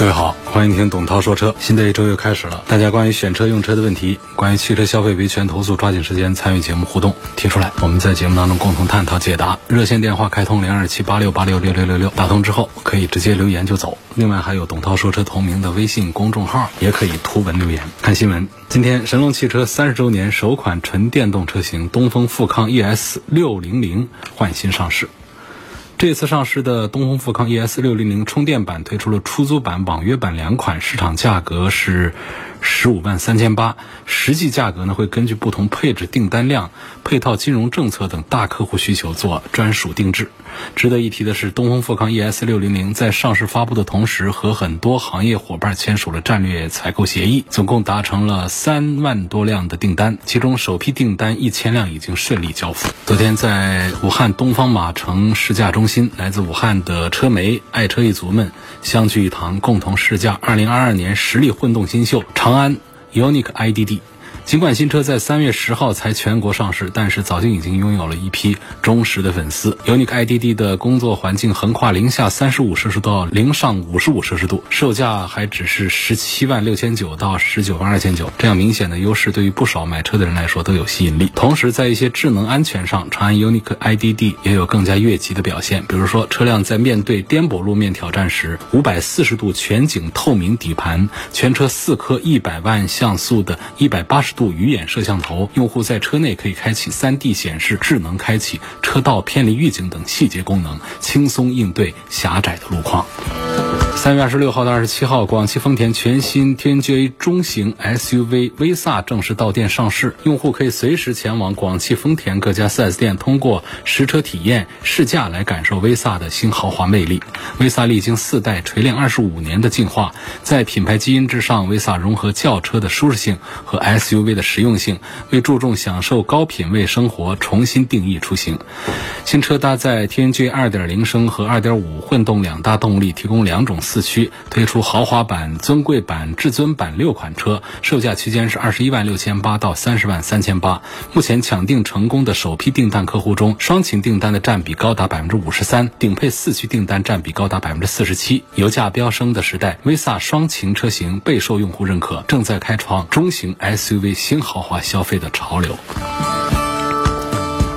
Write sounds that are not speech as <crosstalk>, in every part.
各位好，欢迎听董涛说车。新的一周又开始了，大家关于选车用车的问题，关于汽车消费维权投诉，抓紧时间参与节目互动提出来，我们在节目当中共同探讨解答。热线电话开通零二七八六八六六六六六，打通之后可以直接留言就走。另外还有董涛说车同名的微信公众号，也可以图文留言。看新闻，今天神龙汽车三十周年首款纯电动车型东风富康 ES 六零零换新上市。这次上市的东风富康 ES 六零零充电版推出了出租版、网约版两款，市场价格是十五万三千八，实际价格呢会根据不同配置、订单量、配套金融政策等大客户需求做专属定制。值得一提的是，东风富康 ES 六零零在上市发布的同时，和很多行业伙伴签署了战略采购协议，总共达成了三万多辆的订单，其中首批订单一千辆已经顺利交付。昨天在武汉东方马城试驾中心，来自武汉的车媒、爱车一族们相聚一堂，共同试驾二零二二年实力混动新秀长长安 UNIQ IDD。尽管新车在三月十号才全国上市，但是早就已经拥有了一批忠实的粉丝。UNIQ IDD 的工作环境横跨零下三十五摄氏度到零上五十五摄氏度，售价还只是十七万六千九到十九万二千九，这样明显的优势对于不少买车的人来说都有吸引力。同时，在一些智能安全上，长安 UNIQ IDD 也有更加越级的表现。比如说，车辆在面对颠簸路面挑战时，五百四十度全景透明底盘，全车四颗一百万像素的一百八十度。鱼眼摄像头，用户在车内可以开启 3D 显示、智能开启车道偏离预警等细节功能，轻松应对狭窄的路况。三月二十六号到二十七号，广汽丰田全新 TNGA 中型 SUV 威飒正式到店上市，用户可以随时前往广汽丰田各家 4S 店，通过实车体验试驾来感受威飒的新豪华魅力。威飒历经四代锤炼二十五年的进化，在品牌基因之上，威飒融合轿车的舒适性和 SUV 的实用性，为注重享受高品位生活重新定义出行。新车搭载 TNGA 2.0升和2.5混动两大动力，提供两种。四驱推出豪华版、尊贵版、至尊版六款车，售价区间是二十一万六千八到三十万三千八。目前抢订成功的首批订单客户中，双擎订单的占比高达百分之五十三，顶配四驱订单占比高达百分之四十七。油价飙升的时代，威飒双擎车型备受用户认可，正在开创中型 SUV 新豪华消费的潮流。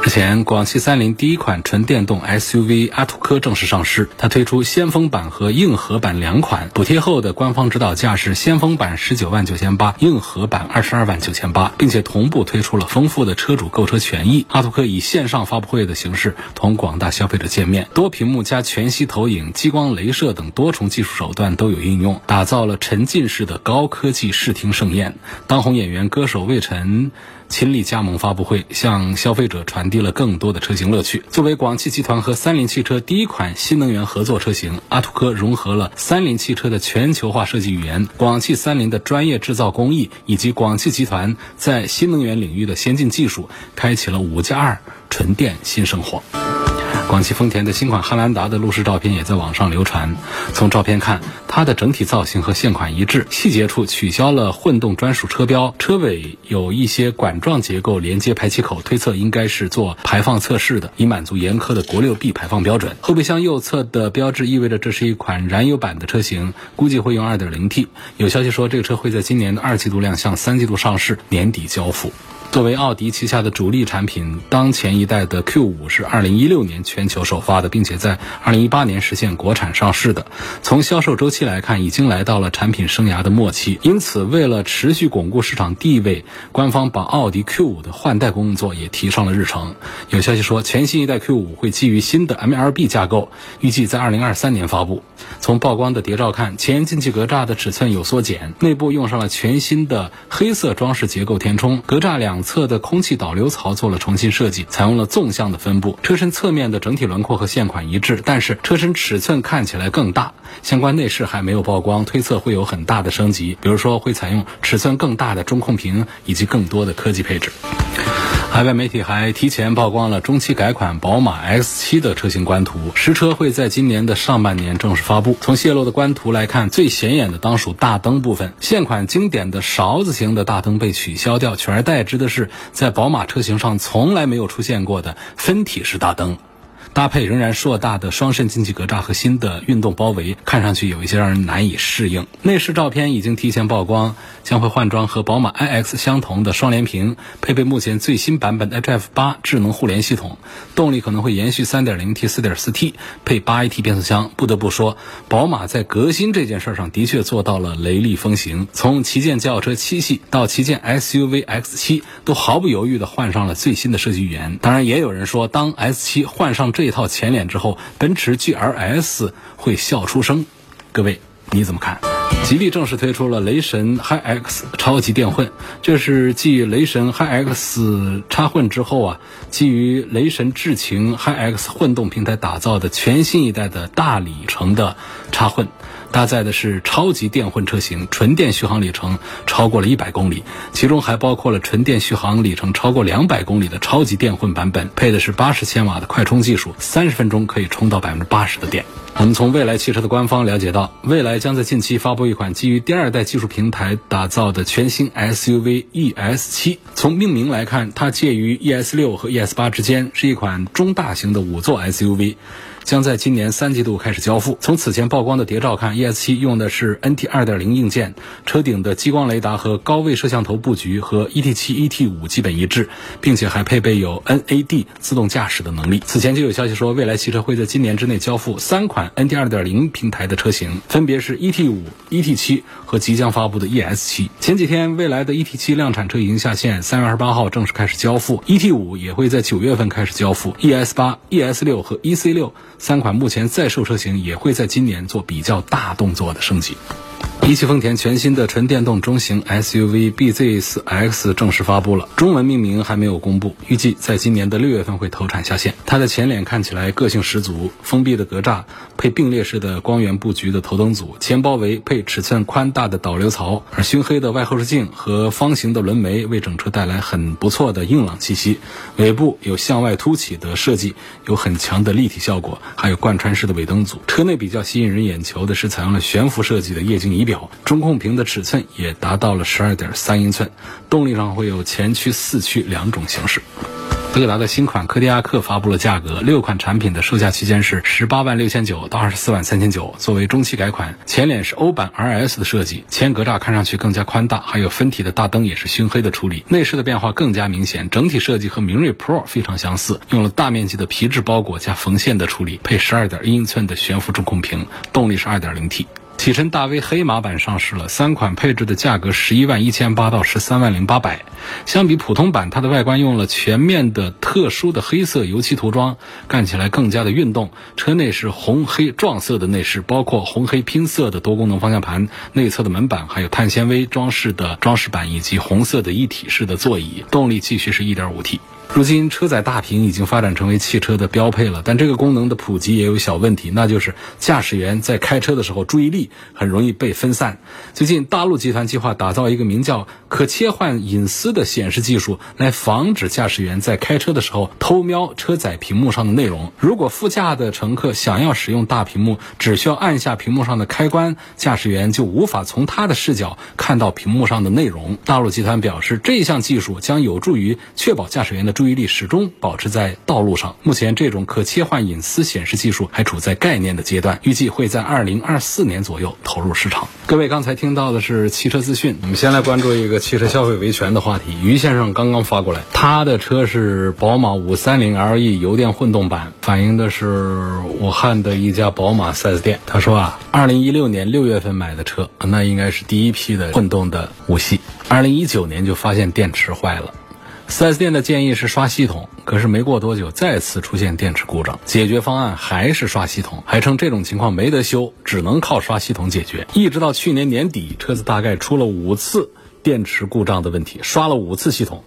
日前，广汽三菱第一款纯电动 SUV 阿图科正式上市。它推出先锋版和硬核版两款，补贴后的官方指导价是先锋版十九万九千八，硬核版二十二万九千八，并且同步推出了丰富的车主购车权益。阿图科以线上发布会的形式同广大消费者见面，多屏幕加全息投影、激光镭射等多重技术手段都有应用，打造了沉浸式的高科技视听盛宴。当红演员歌手魏晨。亲力加盟发布会，向消费者传递了更多的车型乐趣。作为广汽集团和三菱汽车第一款新能源合作车型，阿图科融合了三菱汽车的全球化设计语言、广汽三菱的专业制造工艺以及广汽集团在新能源领域的先进技术，开启了五加二纯电新生活。广汽丰田的新款汉兰达的路试照片也在网上流传。从照片看，它的整体造型和现款一致，细节处取消了混动专属车标，车尾有一些管状结构连接排气口，推测应该是做排放测试的，以满足严苛的国六 B 排放标准。后备箱右侧的标志意味着这是一款燃油版的车型，估计会用 2.0T。有消息说，这个车会在今年的二季度亮相，三季度上市，年底交付。作为奥迪旗下的主力产品，当前一代的 Q5 是2016年全球首发的，并且在2018年实现国产上市的。从销售周期来看，已经来到了产品生涯的末期。因此，为了持续巩固市场地位，官方把奥迪 Q5 的换代工作也提上了日程。有消息说，全新一代 Q5 会基于新的 MLB 架构，预计在2023年发布。从曝光的谍照看，前进气格栅的尺寸有缩减，内部用上了全新的黑色装饰结构填充，格栅两。侧的空气导流槽做了重新设计，采用了纵向的分布。车身侧面的整体轮廓和现款一致，但是车身尺寸看起来更大。相关内饰还没有曝光，推测会有很大的升级，比如说会采用尺寸更大的中控屏以及更多的科技配置。海外媒体还提前曝光了中期改款宝马 X7 的车型官图，实车会在今年的上半年正式发布。从泄露的官图来看，最显眼的当属大灯部分，现款经典的勺子型的大灯被取消掉，取而代之的是是在宝马车型上从来没有出现过的分体式大灯。搭配仍然硕大的双肾进气格栅和新的运动包围，看上去有一些让人难以适应。内饰照片已经提前曝光，将会换装和宝马 iX 相同的双联屏，配备目前最新版本的 HF 八智能互联系统，动力可能会延续 3.0T、4.4T，配 8AT 变速箱。不得不说，宝马在革新这件事上的确做到了雷厉风行。从旗舰轿车七系到旗舰 SUV X7，都毫不犹豫地换上了最新的设计语言。当然，也有人说，当 S7 换上这这套前脸之后，奔驰 GLS 会笑出声。各位你怎么看？吉利正式推出了雷神 HiX 超级电混，这是继雷神 HiX 插混之后啊，基于雷神智擎 HiX 混动平台打造的全新一代的大里程的插混。搭载的是超级电混车型，纯电续航里程超过了一百公里，其中还包括了纯电续航里程超过两百公里的超级电混版本，配的是八十千瓦的快充技术，三十分钟可以充到百分之八十的电。我们从蔚来汽车的官方了解到，蔚来将在近期发布一款基于第二代技术平台打造的全新 SUV ES 七。从命名来看，它介于 ES 六和 ES 八之间，是一款中大型的五座 SUV。将在今年三季度开始交付。从此前曝光的谍照看，ES7 用的是 NT 2.0硬件，车顶的激光雷达和高位摄像头布局和 ET7、ET5 基本一致，并且还配备有 NAD 自动驾驶的能力。此前就有消息说，蔚来汽车会在今年之内交付三款 NT 2.0平台的车型，分别是 ET5、ET7 和即将发布的 ES7。前几天，蔚来的 ET7 量产车已经下线，三月二十八号正式开始交付；ET5 也会在九月份开始交付；ES8、ES6 和 EC6。三款目前在售车型也会在今年做比较大动作的升级。一汽丰田全新的纯电动中型 SUV BZ4X 正式发布了，中文命名还没有公布，预计在今年的六月份会投产下线。它的前脸看起来个性十足，封闭的格栅配并列式的光源布局的头灯组，前包围配尺寸宽大的导流槽，而熏黑的外后视镜和方形的轮眉为整车带来很不错的硬朗气息。尾部有向外凸起的设计，有很强的立体效果，还有贯穿式的尾灯组。车内比较吸引人眼球的是采用了悬浮设计的液晶仪表。中控屏的尺寸也达到了十二点三英寸，动力上会有前驱、四驱两种形式。德格达的新款柯迪亚克发布了价格，六款产品的售价区间是十八万六千九到二十四万三千九。作为中期改款，前脸是欧版 RS 的设计，前格栅看上去更加宽大，还有分体的大灯也是熏黑的处理。内饰的变化更加明显，整体设计和明锐 Pro 非常相似，用了大面积的皮质包裹加缝线的处理，配十二点一英寸的悬浮中控屏，动力是二点零 T。启辰大 V 黑马版上市了，三款配置的价格十一万一千八到十三万零八百。相比普通版，它的外观用了全面的特殊的黑色油漆涂装，看起来更加的运动。车内是红黑撞色的内饰，包括红黑拼色的多功能方向盘、内侧的门板，还有碳纤维装饰的装饰板以及红色的一体式的座椅。动力继续是一点五 T。如今车载大屏已经发展成为汽车的标配了，但这个功能的普及也有小问题，那就是驾驶员在开车的时候注意力很容易被分散。最近，大陆集团计划打造一个名叫“可切换隐私”的显示技术，来防止驾驶员在开车的时候偷瞄车载屏幕上的内容。如果副驾的乘客想要使用大屏幕，只需要按下屏幕上的开关，驾驶员就无法从他的视角看到屏幕上的内容。大陆集团表示，这项技术将有助于确保驾驶员的注。注意力始终保持在道路上。目前，这种可切换隐私显示技术还处在概念的阶段，预计会在二零二四年左右投入市场。各位刚才听到的是汽车资讯，我们先来关注一个汽车消费维权的话题。于先生刚刚发过来，他的车是宝马五三零 LE 油电混动版，反映的是武汉的一家宝马 4S 店。他说啊，二零一六年六月份买的车，那应该是第一批的混动的五系。二零一九年就发现电池坏了。4S 店的建议是刷系统，可是没过多久再次出现电池故障，解决方案还是刷系统，还称这种情况没得修，只能靠刷系统解决。一直到去年年底，车子大概出了五次电池故障的问题，刷了五次系统，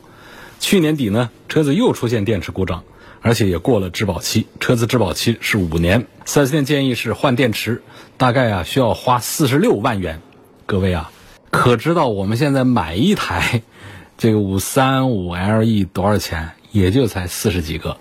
去年底呢，车子又出现电池故障，而且也过了质保期，车子质保期是五年。4S 店建议是换电池，大概啊需要花四十六万元。各位啊，可知道我们现在买一台这个五三五 LE 多少钱？也就才四十几个。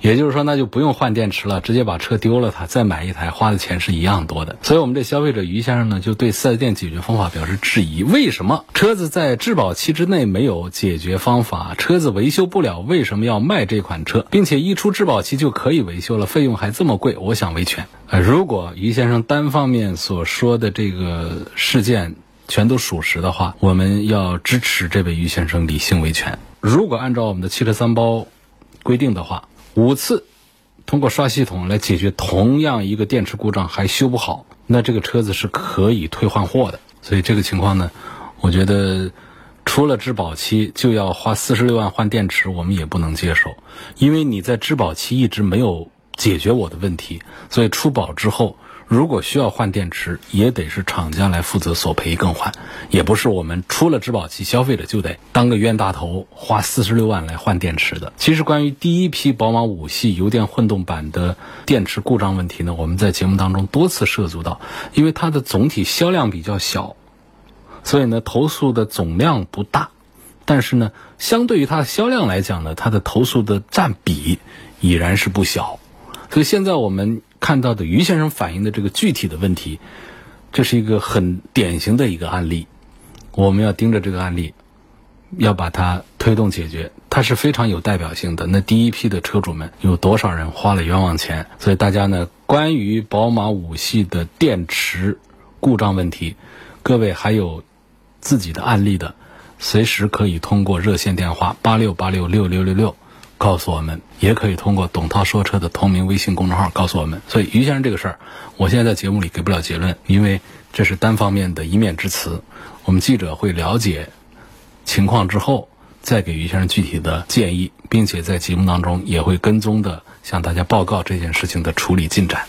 也就是说，那就不用换电池了，直接把车丢了，它再买一台，花的钱是一样多的。所以，我们这消费者于先生呢，就对四 S 店解决方法表示质疑：为什么车子在质保期之内没有解决方法？车子维修不了，为什么要卖这款车？并且一出质保期就可以维修了，费用还这么贵？我想维权。呃，如果于先生单方面所说的这个事件全都属实的话，我们要支持这位于先生理性维权。如果按照我们的汽车三包规定的话，五次通过刷系统来解决同样一个电池故障还修不好，那这个车子是可以退换货的。所以这个情况呢，我觉得出了质保期就要花四十六万换电池，我们也不能接受，因为你在质保期一直没有解决我的问题，所以出保之后。如果需要换电池，也得是厂家来负责索赔更换，也不是我们出了质保期，消费者就得当个冤大头，花四十六万来换电池的。其实，关于第一批宝马五系油电混动版的电池故障问题呢，我们在节目当中多次涉足到，因为它的总体销量比较小，所以呢，投诉的总量不大，但是呢，相对于它的销量来讲呢，它的投诉的占比已然是不小。所以现在我们。看到的于先生反映的这个具体的问题，这是一个很典型的一个案例，我们要盯着这个案例，要把它推动解决，它是非常有代表性的。那第一批的车主们有多少人花了冤枉钱？所以大家呢，关于宝马五系的电池故障问题，各位还有自己的案例的，随时可以通过热线电话八六八六六六六六。告诉我们，也可以通过董涛说车的同名微信公众号告诉我们。所以于先生这个事儿，我现在在节目里给不了结论，因为这是单方面的一面之词。我们记者会了解情况之后，再给于先生具体的建议，并且在节目当中也会跟踪的向大家报告这件事情的处理进展。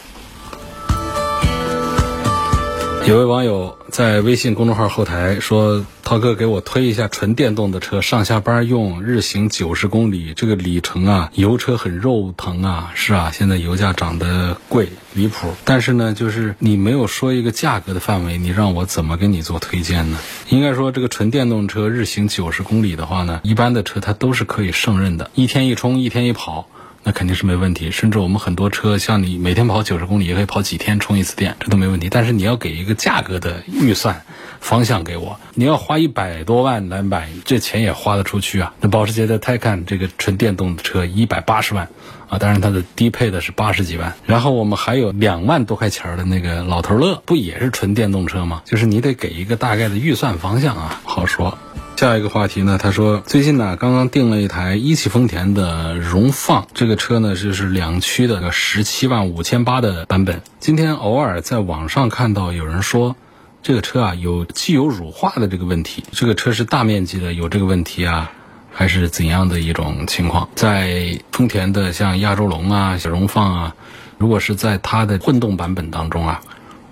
有位网友在微信公众号后台说：“涛哥，给我推一下纯电动的车，上下班用，日行九十公里，这个里程啊，油车很肉疼啊。是啊，现在油价涨得贵离谱，但是呢，就是你没有说一个价格的范围，你让我怎么给你做推荐呢？应该说，这个纯电动车日行九十公里的话呢，一般的车它都是可以胜任的，一天一充，一天一跑。”那肯定是没问题，甚至我们很多车，像你每天跑九十公里，也可以跑几天充一次电，这都没问题。但是你要给一个价格的预算方向给我，你要花一百多万来买，这钱也花得出去啊。那保时捷的 Taycan 这个纯电动的车一百八十万啊，当然它的低配的是八十几万。然后我们还有两万多块钱的那个老头乐，不也是纯电动车吗？就是你得给一个大概的预算方向啊，好说。下一个话题呢？他说最近呢，刚刚订了一台一汽丰田的荣放，这个车呢就是两驱的十七万五千八的版本。今天偶尔在网上看到有人说，这个车啊有机油乳化的这个问题。这个车是大面积的有这个问题啊，还是怎样的一种情况？在丰田的像亚洲龙啊、小荣放啊，如果是在它的混动版本当中啊。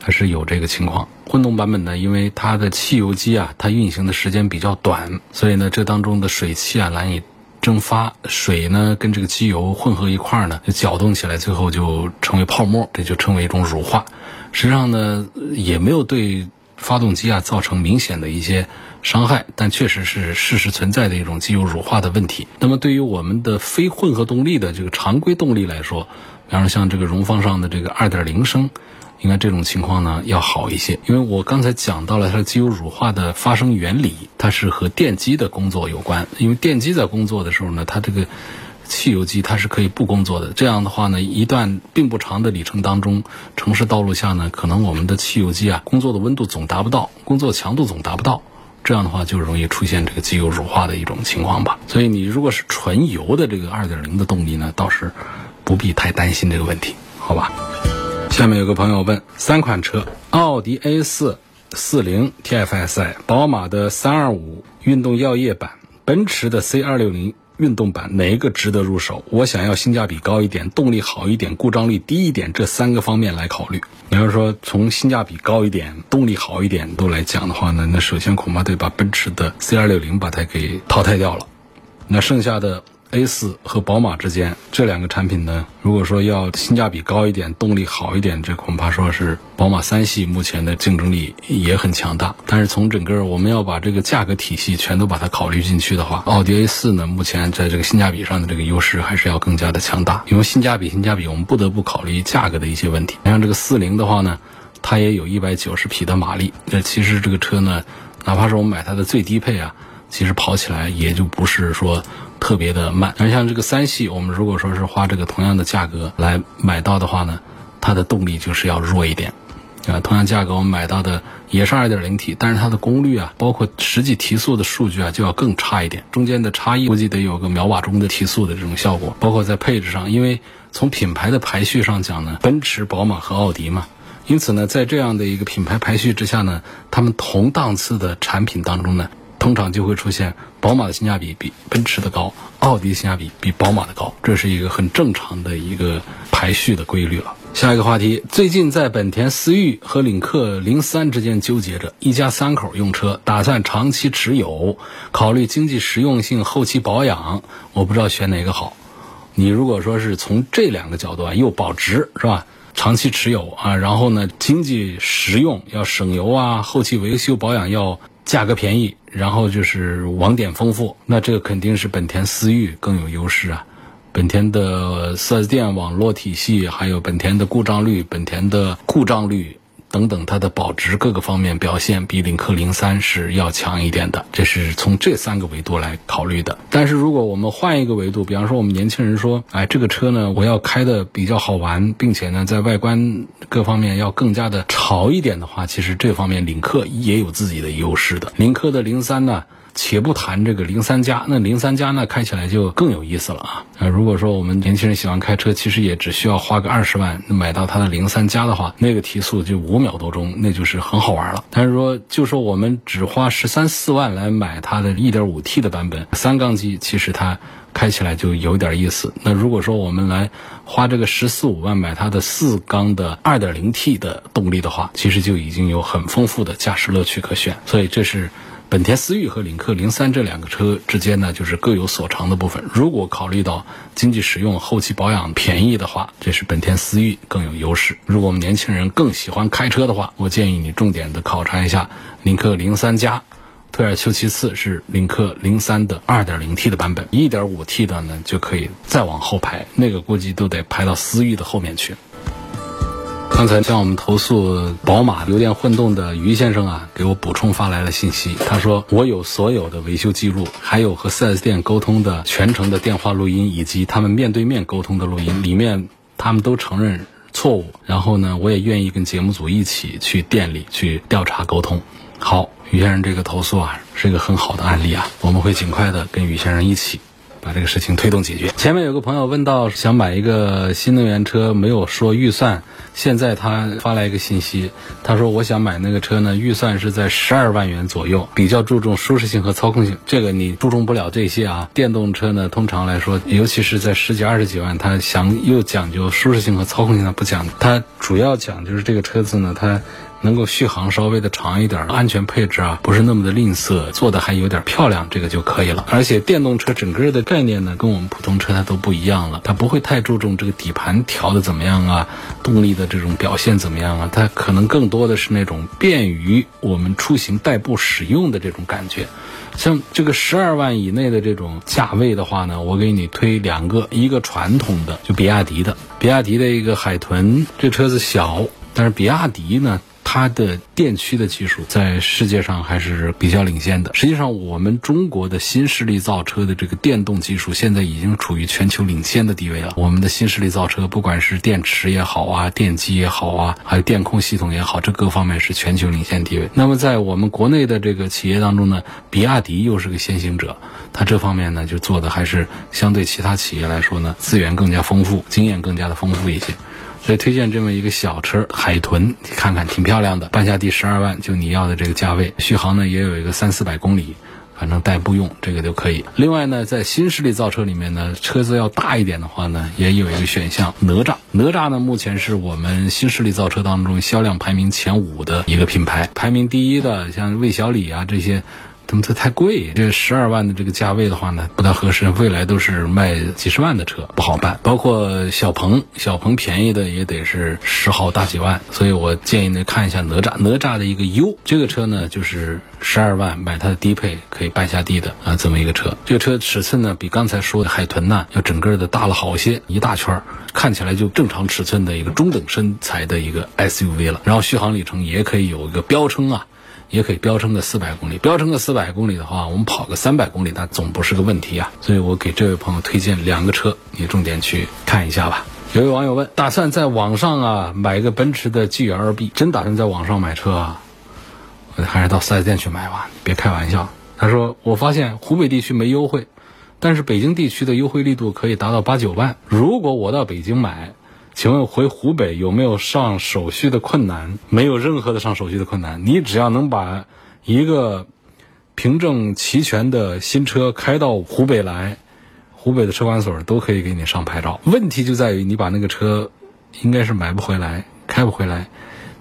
它是有这个情况，混动版本呢，因为它的汽油机啊，它运行的时间比较短，所以呢，这当中的水汽啊难以蒸发，水呢跟这个机油混合一块儿呢，就搅动起来，最后就成为泡沫，这就称为一种乳化。实际上呢，也没有对发动机啊造成明显的一些伤害，但确实是事实存在的一种机油乳化的问题。那么对于我们的非混合动力的这个常规动力来说，比方说像这个荣放上的这个二点零升。应该这种情况呢要好一些，因为我刚才讲到了它的机油乳化的发生原理，它是和电机的工作有关。因为电机在工作的时候呢，它这个汽油机它是可以不工作的。这样的话呢，一段并不长的里程当中，城市道路下呢，可能我们的汽油机啊工作的温度总达不到，工作强度总达不到，这样的话就容易出现这个机油乳化的一种情况吧。所以你如果是纯油的这个二点零的动力呢，倒是不必太担心这个问题，好吧？下面有个朋友问：三款车，奥迪 A 四四零 TFSI，宝马的三二五运动耀夜版，奔驰的 C 二六零运动版，哪一个值得入手？我想要性价比高一点，动力好一点，故障率低一点，这三个方面来考虑。你要说从性价比高一点、动力好一点都来讲的话呢，那首先恐怕得把奔驰的 C 二六零把它给淘汰掉了。那剩下的。A 四和宝马之间这两个产品呢，如果说要性价比高一点、动力好一点，这恐怕说是宝马三系目前的竞争力也很强大。但是从整个我们要把这个价格体系全都把它考虑进去的话，奥迪 A 四呢，目前在这个性价比上的这个优势还是要更加的强大。因为性价比、性价比，我们不得不考虑价格的一些问题。像这个四零的话呢，它也有一百九十匹的马力，那其实这个车呢，哪怕是我们买它的最低配啊，其实跑起来也就不是说。特别的慢，而像这个三系，我们如果说是花这个同样的价格来买到的话呢，它的动力就是要弱一点，啊，同样价格我们买到的也是 2.0T，但是它的功率啊，包括实际提速的数据啊，就要更差一点，中间的差异估计得有个秒瓦钟的提速的这种效果，包括在配置上，因为从品牌的排序上讲呢，奔驰、宝马和奥迪嘛，因此呢，在这样的一个品牌排序之下呢，他们同档次的产品当中呢。通常就会出现宝马的性价比比奔驰的高，奥迪性价比比宝马的高，这是一个很正常的一个排序的规律了。下一个话题，最近在本田思域和领克零三之间纠结着，一家三口用车，打算长期持有，考虑经济实用性、后期保养，我不知道选哪个好。你如果说是从这两个角度啊，又保值是吧？长期持有啊，然后呢，经济实用要省油啊，后期维修保养要。价格便宜，然后就是网点丰富，那这个肯定是本田思域更有优势啊。本田的 4S 店网络体系，还有本田的故障率，本田的故障率。等等，它的保值各个方面表现比领克零三是要强一点的，这是从这三个维度来考虑的。但是如果我们换一个维度，比方说我们年轻人说，哎，这个车呢，我要开的比较好玩，并且呢，在外观各方面要更加的潮一点的话，其实这方面领克也有自己的优势的。领克的零三呢？且不谈这个零三加，那零三加呢开起来就更有意思了啊！啊，如果说我们年轻人喜欢开车，其实也只需要花个二十万买到它的零三加的话，那个提速就五秒多钟，那就是很好玩了。但是说，就说我们只花十三四万来买它的一点五 T 的版本三缸机，其实它开起来就有点意思。那如果说我们来花这个十四五万买它的四缸的二点零 T 的动力的话，其实就已经有很丰富的驾驶乐趣可选。所以这是。本田思域和领克零三这两个车之间呢，就是各有所长的部分。如果考虑到经济实用、后期保养便宜的话，这是本田思域更有优势。如果我们年轻人更喜欢开车的话，我建议你重点的考察一下领克零三加，退而求其次是领克零三的二点零 T 的版本，一点五 T 的呢就可以再往后排，那个估计都得排到思域的后面去。刚才向我们投诉宝马油电混动的于先生啊，给我补充发来了信息。他说我有所有的维修记录，还有和 4S 店沟通的全程的电话录音，以及他们面对面沟通的录音，里面他们都承认错误。然后呢，我也愿意跟节目组一起去店里去调查沟通。好，于先生这个投诉啊，是一个很好的案例啊，我们会尽快的跟于先生一起。把这个事情推动解决。前面有个朋友问到想买一个新能源车，没有说预算。现在他发来一个信息，他说我想买那个车呢，预算是在十二万元左右，比较注重舒适性和操控性。这个你注重不了这些啊。电动车呢，通常来说，尤其是在十几二十几万，它想又讲究舒适性和操控性，它不讲。它主要讲就是这个车子呢，它。能够续航稍微的长一点，安全配置啊不是那么的吝啬，做的还有点漂亮，这个就可以了。而且电动车整个的概念呢，跟我们普通车它都不一样了，它不会太注重这个底盘调的怎么样啊，动力的这种表现怎么样啊，它可能更多的是那种便于我们出行代步使用的这种感觉。像这个十二万以内的这种价位的话呢，我给你推两个，一个传统的就比亚迪的，比亚迪的一个海豚，这车子小，但是比亚迪呢。它的电驱的技术在世界上还是比较领先的。实际上，我们中国的新势力造车的这个电动技术现在已经处于全球领先的地位了。我们的新势力造车，不管是电池也好啊，电机也好啊，还有电控系统也好，这各方面是全球领先地位。那么，在我们国内的这个企业当中呢，比亚迪又是个先行者，它这方面呢就做的还是相对其他企业来说呢，资源更加丰富，经验更加的丰富一些。所以推荐这么一个小车海豚，看看挺漂亮的，半下地十二万，就你要的这个价位，续航呢也有一个三四百公里，反正代步用这个就可以。另外呢，在新势力造车里面呢，车子要大一点的话呢，也有一个选项哪吒。哪吒呢，目前是我们新势力造车当中销量排名前五的一个品牌，排名第一的像魏小李啊这些。怎么这太贵？这十二万的这个价位的话呢，不大合适。未来都是卖几十万的车，不好办。包括小鹏，小鹏便宜的也得是十好大几万。所以我建议呢，看一下哪吒，哪吒的一个 U 这个车呢，就是十二万买它的低配可以办下地的啊，这么一个车。这个车尺寸呢，比刚才说的海豚呢要整个的大了好些，一大圈，看起来就正常尺寸的一个中等身材的一个 SUV 了。然后续航里程也可以有一个标称啊。也可以标称个四百公里，标称个四百公里的话，我们跑个三百公里，那总不是个问题啊。所以我给这位朋友推荐两个车，你重点去看一下吧。有位网友问：打算在网上啊买一个奔驰的 GLB，真打算在网上买车啊？还是到四 S 店去买吧，别开玩笑。他说：我发现湖北地区没优惠，但是北京地区的优惠力度可以达到八九万。如果我到北京买。请问回湖北有没有上手续的困难？没有任何的上手续的困难。你只要能把一个凭证齐全的新车开到湖北来，湖北的车管所都可以给你上牌照。问题就在于你把那个车应该是买不回来，开不回来。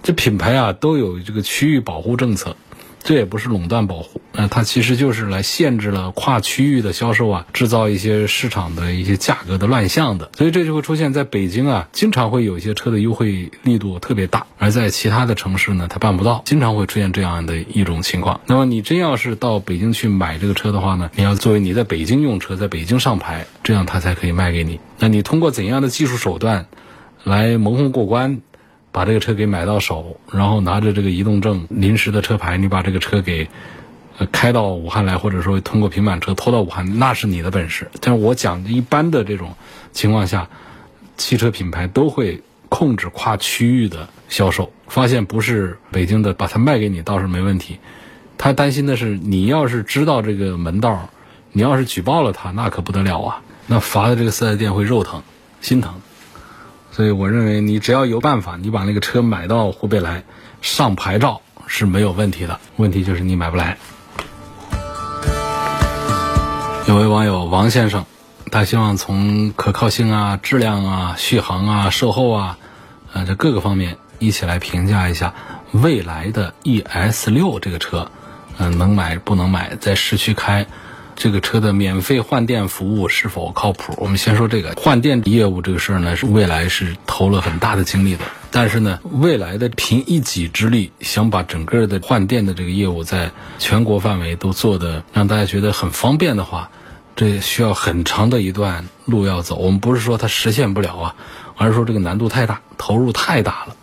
这品牌啊都有这个区域保护政策。这也不是垄断保护，呃，它其实就是来限制了跨区域的销售啊，制造一些市场的一些价格的乱象的，所以这就会出现在北京啊，经常会有一些车的优惠力度特别大，而在其他的城市呢，它办不到，经常会出现这样的一种情况。那么你真要是到北京去买这个车的话呢，你要作为你在北京用车，在北京上牌，这样它才可以卖给你。那你通过怎样的技术手段来蒙混过关？把这个车给买到手，然后拿着这个移动证、临时的车牌，你把这个车给开到武汉来，或者说通过平板车拖到武汉，那是你的本事。但是我讲一般的这种情况下，汽车品牌都会控制跨区域的销售。发现不是北京的，把它卖给你倒是没问题。他担心的是，你要是知道这个门道，你要是举报了他，那可不得了啊！那罚的这个四 S 店会肉疼、心疼。所以我认为，你只要有办法，你把那个车买到湖北来，上牌照是没有问题的。问题就是你买不来。有位网友王先生，他希望从可靠性啊、质量啊、续航啊、售后啊，呃，这各个方面一起来评价一下未来的 ES 六这个车，嗯，能买不能买，在市区开。这个车的免费换电服务是否靠谱？我们先说这个换电业务这个事儿呢，是未来是投了很大的精力的。但是呢，未来的凭一己之力想把整个的换电的这个业务在全国范围都做的让大家觉得很方便的话，这需要很长的一段路要走。我们不是说它实现不了啊，而是说这个难度太大，投入太大了。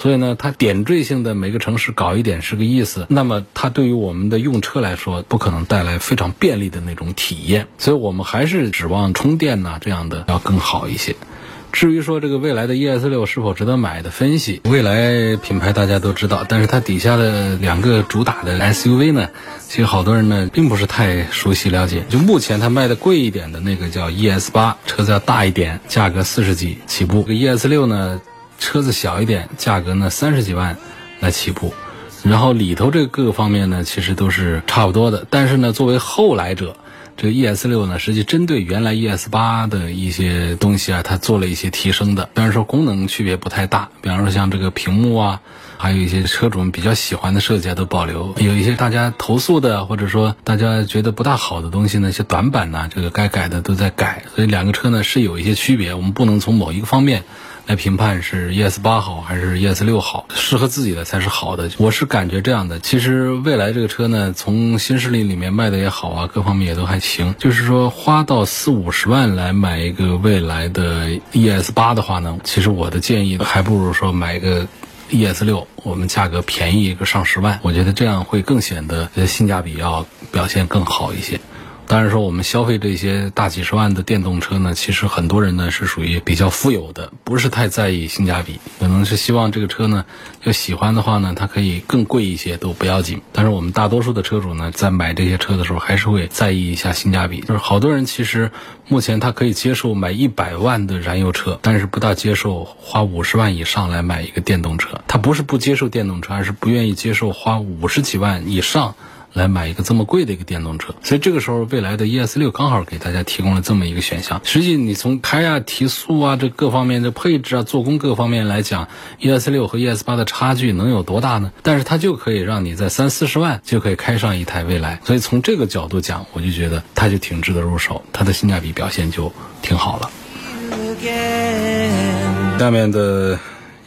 所以呢，它点缀性的每个城市搞一点是个意思。那么它对于我们的用车来说，不可能带来非常便利的那种体验。所以我们还是指望充电呢这样的要更好一些。至于说这个未来的 ES 六是否值得买的分析，未来品牌大家都知道，但是它底下的两个主打的 SUV 呢，其实好多人呢并不是太熟悉了解。就目前它卖的贵一点的那个叫 ES 八，车子要大一点，价格四十几起步。这个 ES 六呢？车子小一点，价格呢三十几万来起步，然后里头这各个方面呢其实都是差不多的。但是呢，作为后来者，这个 ES 六呢，实际针对原来 ES 八的一些东西啊，它做了一些提升的。虽然说功能区别不太大，比方说像这个屏幕啊，还有一些车主们比较喜欢的设计啊都保留，有一些大家投诉的或者说大家觉得不大好的东西呢，一些短板呢，这个该改的都在改。所以两个车呢是有一些区别，我们不能从某一个方面。来评判是 ES 八好还是 ES 六好，适合自己的才是好的。我是感觉这样的。其实未来这个车呢，从新势力里面卖的也好啊，各方面也都还行。就是说花到四五十万来买一个未来的 ES 八的话呢，其实我的建议还不如说买一个 ES 六，我们价格便宜一个上十万，我觉得这样会更显得性价比要表现更好一些。当然说，我们消费这些大几十万的电动车呢，其实很多人呢是属于比较富有的，不是太在意性价比，可能是希望这个车呢，要喜欢的话呢，它可以更贵一些都不要紧。但是我们大多数的车主呢，在买这些车的时候，还是会在意一下性价比。就是好多人其实目前他可以接受买一百万的燃油车，但是不大接受花五十万以上来买一个电动车。他不是不接受电动车，而是不愿意接受花五十几万以上。来买一个这么贵的一个电动车。所以这个时候，未来的 ES 六刚好给大家提供了这么一个选项。实际你从开啊、提速啊这各方面的配置啊、做工各方面来讲，ES 六和 ES 八的差距能有多大呢？但是它就可以让你在三四十万就可以开上一台蔚来。所以从这个角度讲，我就觉得它就挺值得入手，它的性价比表现就挺好了。下面的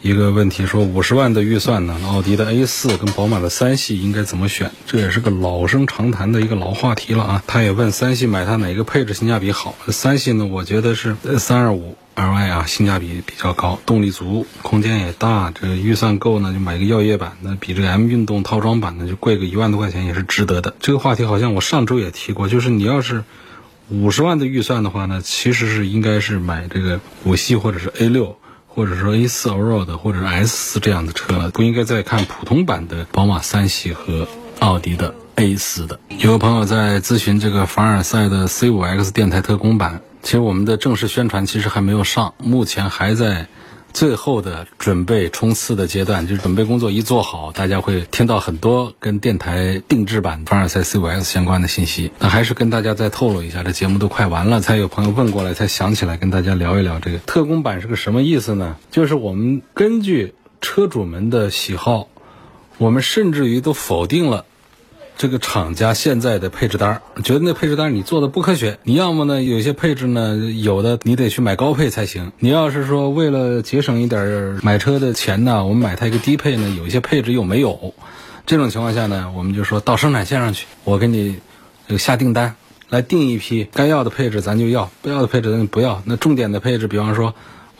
一个问题说，五十万的预算呢，奥迪的 A 四跟宝马的三系应该怎么选？这也是个老生常谈的一个老话题了啊。他也问三系买它哪个配置性价比好？三系呢，我觉得是三二五 Li 啊，性价比比较高，动力足，空间也大。这个预算够呢，就买个耀夜版的，比这个 M 运动套装版呢就贵个一万多块钱也是值得的。这个话题好像我上周也提过，就是你要是。五十万的预算的话呢，其实是应该是买这个五系或者是 A 六，或者说 A 四 Allroad 或者是 S 四这样的车了，不应该再看普通版的宝马三系和奥迪的 A 四的。有个朋友在咨询这个凡尔赛的 C 五 X 电台特供版，其实我们的正式宣传其实还没有上，目前还在。最后的准备冲刺的阶段，就是准备工作一做好，大家会听到很多跟电台定制版凡尔赛 C5X 相关的信息。那还是跟大家再透露一下，这节目都快完了，才有朋友问过来，才想起来跟大家聊一聊这个特供版是个什么意思呢？就是我们根据车主们的喜好，我们甚至于都否定了。这个厂家现在的配置单，觉得那配置单你做的不科学。你要么呢，有些配置呢，有的你得去买高配才行。你要是说为了节省一点买车的钱呢，我们买它一个低配呢，有一些配置又没有。这种情况下呢，我们就说到生产线上去，我给你下订单，来订一批该要的配置咱就要，不要的配置咱就不要。那重点的配置，比方说。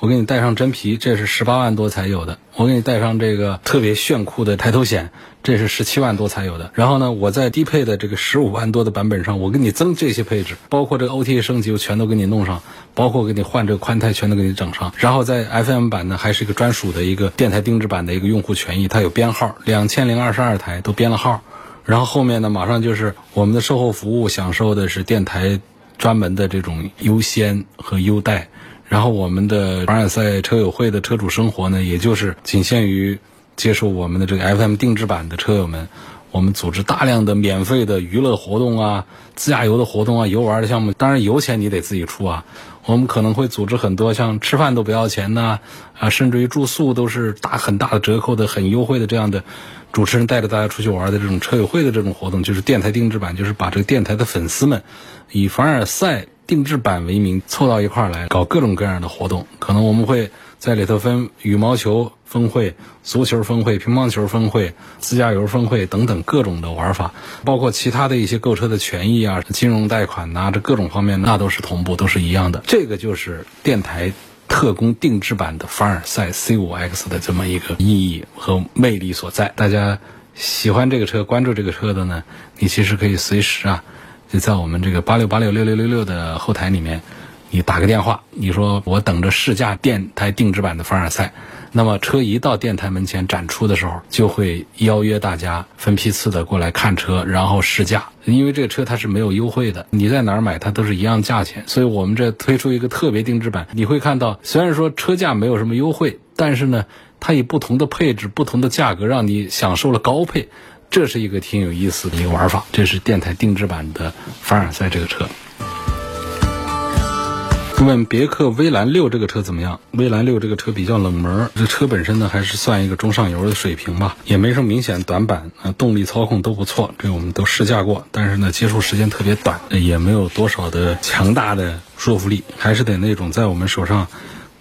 我给你带上真皮，这是十八万多才有的。我给你带上这个特别炫酷的抬头显，这是十七万多才有的。然后呢，我在低配的这个十五万多的版本上，我给你增这些配置，包括这个 OTA 升级，我全都给你弄上，包括给你换这个宽胎，全都给你整上。然后在 FM 版呢，还是一个专属的一个电台定制版的一个用户权益，它有编号，两千零二十二台都编了号。然后后面呢，马上就是我们的售后服务，享受的是电台专门的这种优先和优待。然后我们的凡尔赛车友会的车主生活呢，也就是仅限于接受我们的这个 FM 定制版的车友们，我们组织大量的免费的娱乐活动啊、自驾游的活动啊、游玩的项目。当然油钱你得自己出啊。我们可能会组织很多像吃饭都不要钱呐，啊，甚至于住宿都是打很大的折扣的、很优惠的这样的，主持人带着大家出去玩的这种车友会的这种活动，就是电台定制版，就是把这个电台的粉丝们以凡尔赛。定制版为名凑到一块来搞各种各样的活动，可能我们会在里头分羽毛球峰会、足球峰会、乒乓球峰会、自驾游峰会等等各种的玩法，包括其他的一些购车的权益啊、金融贷款呐，这各种方面那都是同步，都是一样的。这个就是电台特供定制版的凡尔赛 C5X 的这么一个意义和魅力所在。大家喜欢这个车、关注这个车的呢，你其实可以随时啊。就在我们这个八六八六六六六六的后台里面，你打个电话，你说我等着试驾电台定制版的凡尔赛，那么车一到电台门前展出的时候，就会邀约大家分批次的过来看车，然后试驾。因为这个车它是没有优惠的，你在哪儿买它都是一样价钱，所以我们这推出一个特别定制版，你会看到虽然说车价没有什么优惠，但是呢，它以不同的配置、不同的价格，让你享受了高配。这是一个挺有意思的一个玩法，这是电台定制版的凡尔赛这个车。问别克威兰六这个车怎么样？威兰六这个车比较冷门，这车本身呢还是算一个中上游的水平吧，也没什么明显短板啊，动力操控都不错，这我们都试驾过，但是呢接触时间特别短，也没有多少的强大的说服力，还是得那种在我们手上。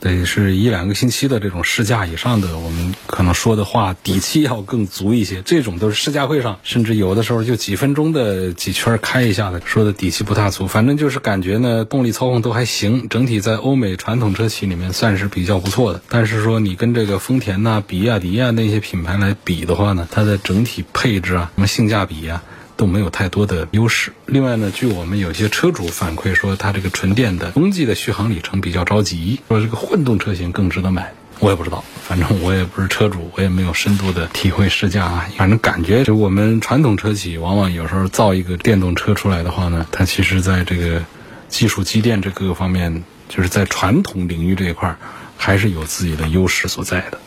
得是一两个星期的这种试驾以上的，我们可能说的话底气要更足一些。这种都是试驾会上，甚至有的时候就几分钟的几圈开一下的，说的底气不大足。反正就是感觉呢，动力操控都还行，整体在欧美传统车企里面算是比较不错的。但是说你跟这个丰田呐、比亚迪啊那些品牌来比的话呢，它的整体配置啊、什么性价比啊。都没有太多的优势。另外呢，据我们有些车主反馈说，它这个纯电的冬季的续航里程比较着急，说这个混动车型更值得买。我也不知道，反正 <laughs> 我也不是车主，我也没有深度的体会试驾啊。反正感觉，就我们传统车企往往有时候造一个电动车出来的话呢，它其实在这个技术积淀这各个方面，就是在传统领域这一块，还是有自己的优势所在的。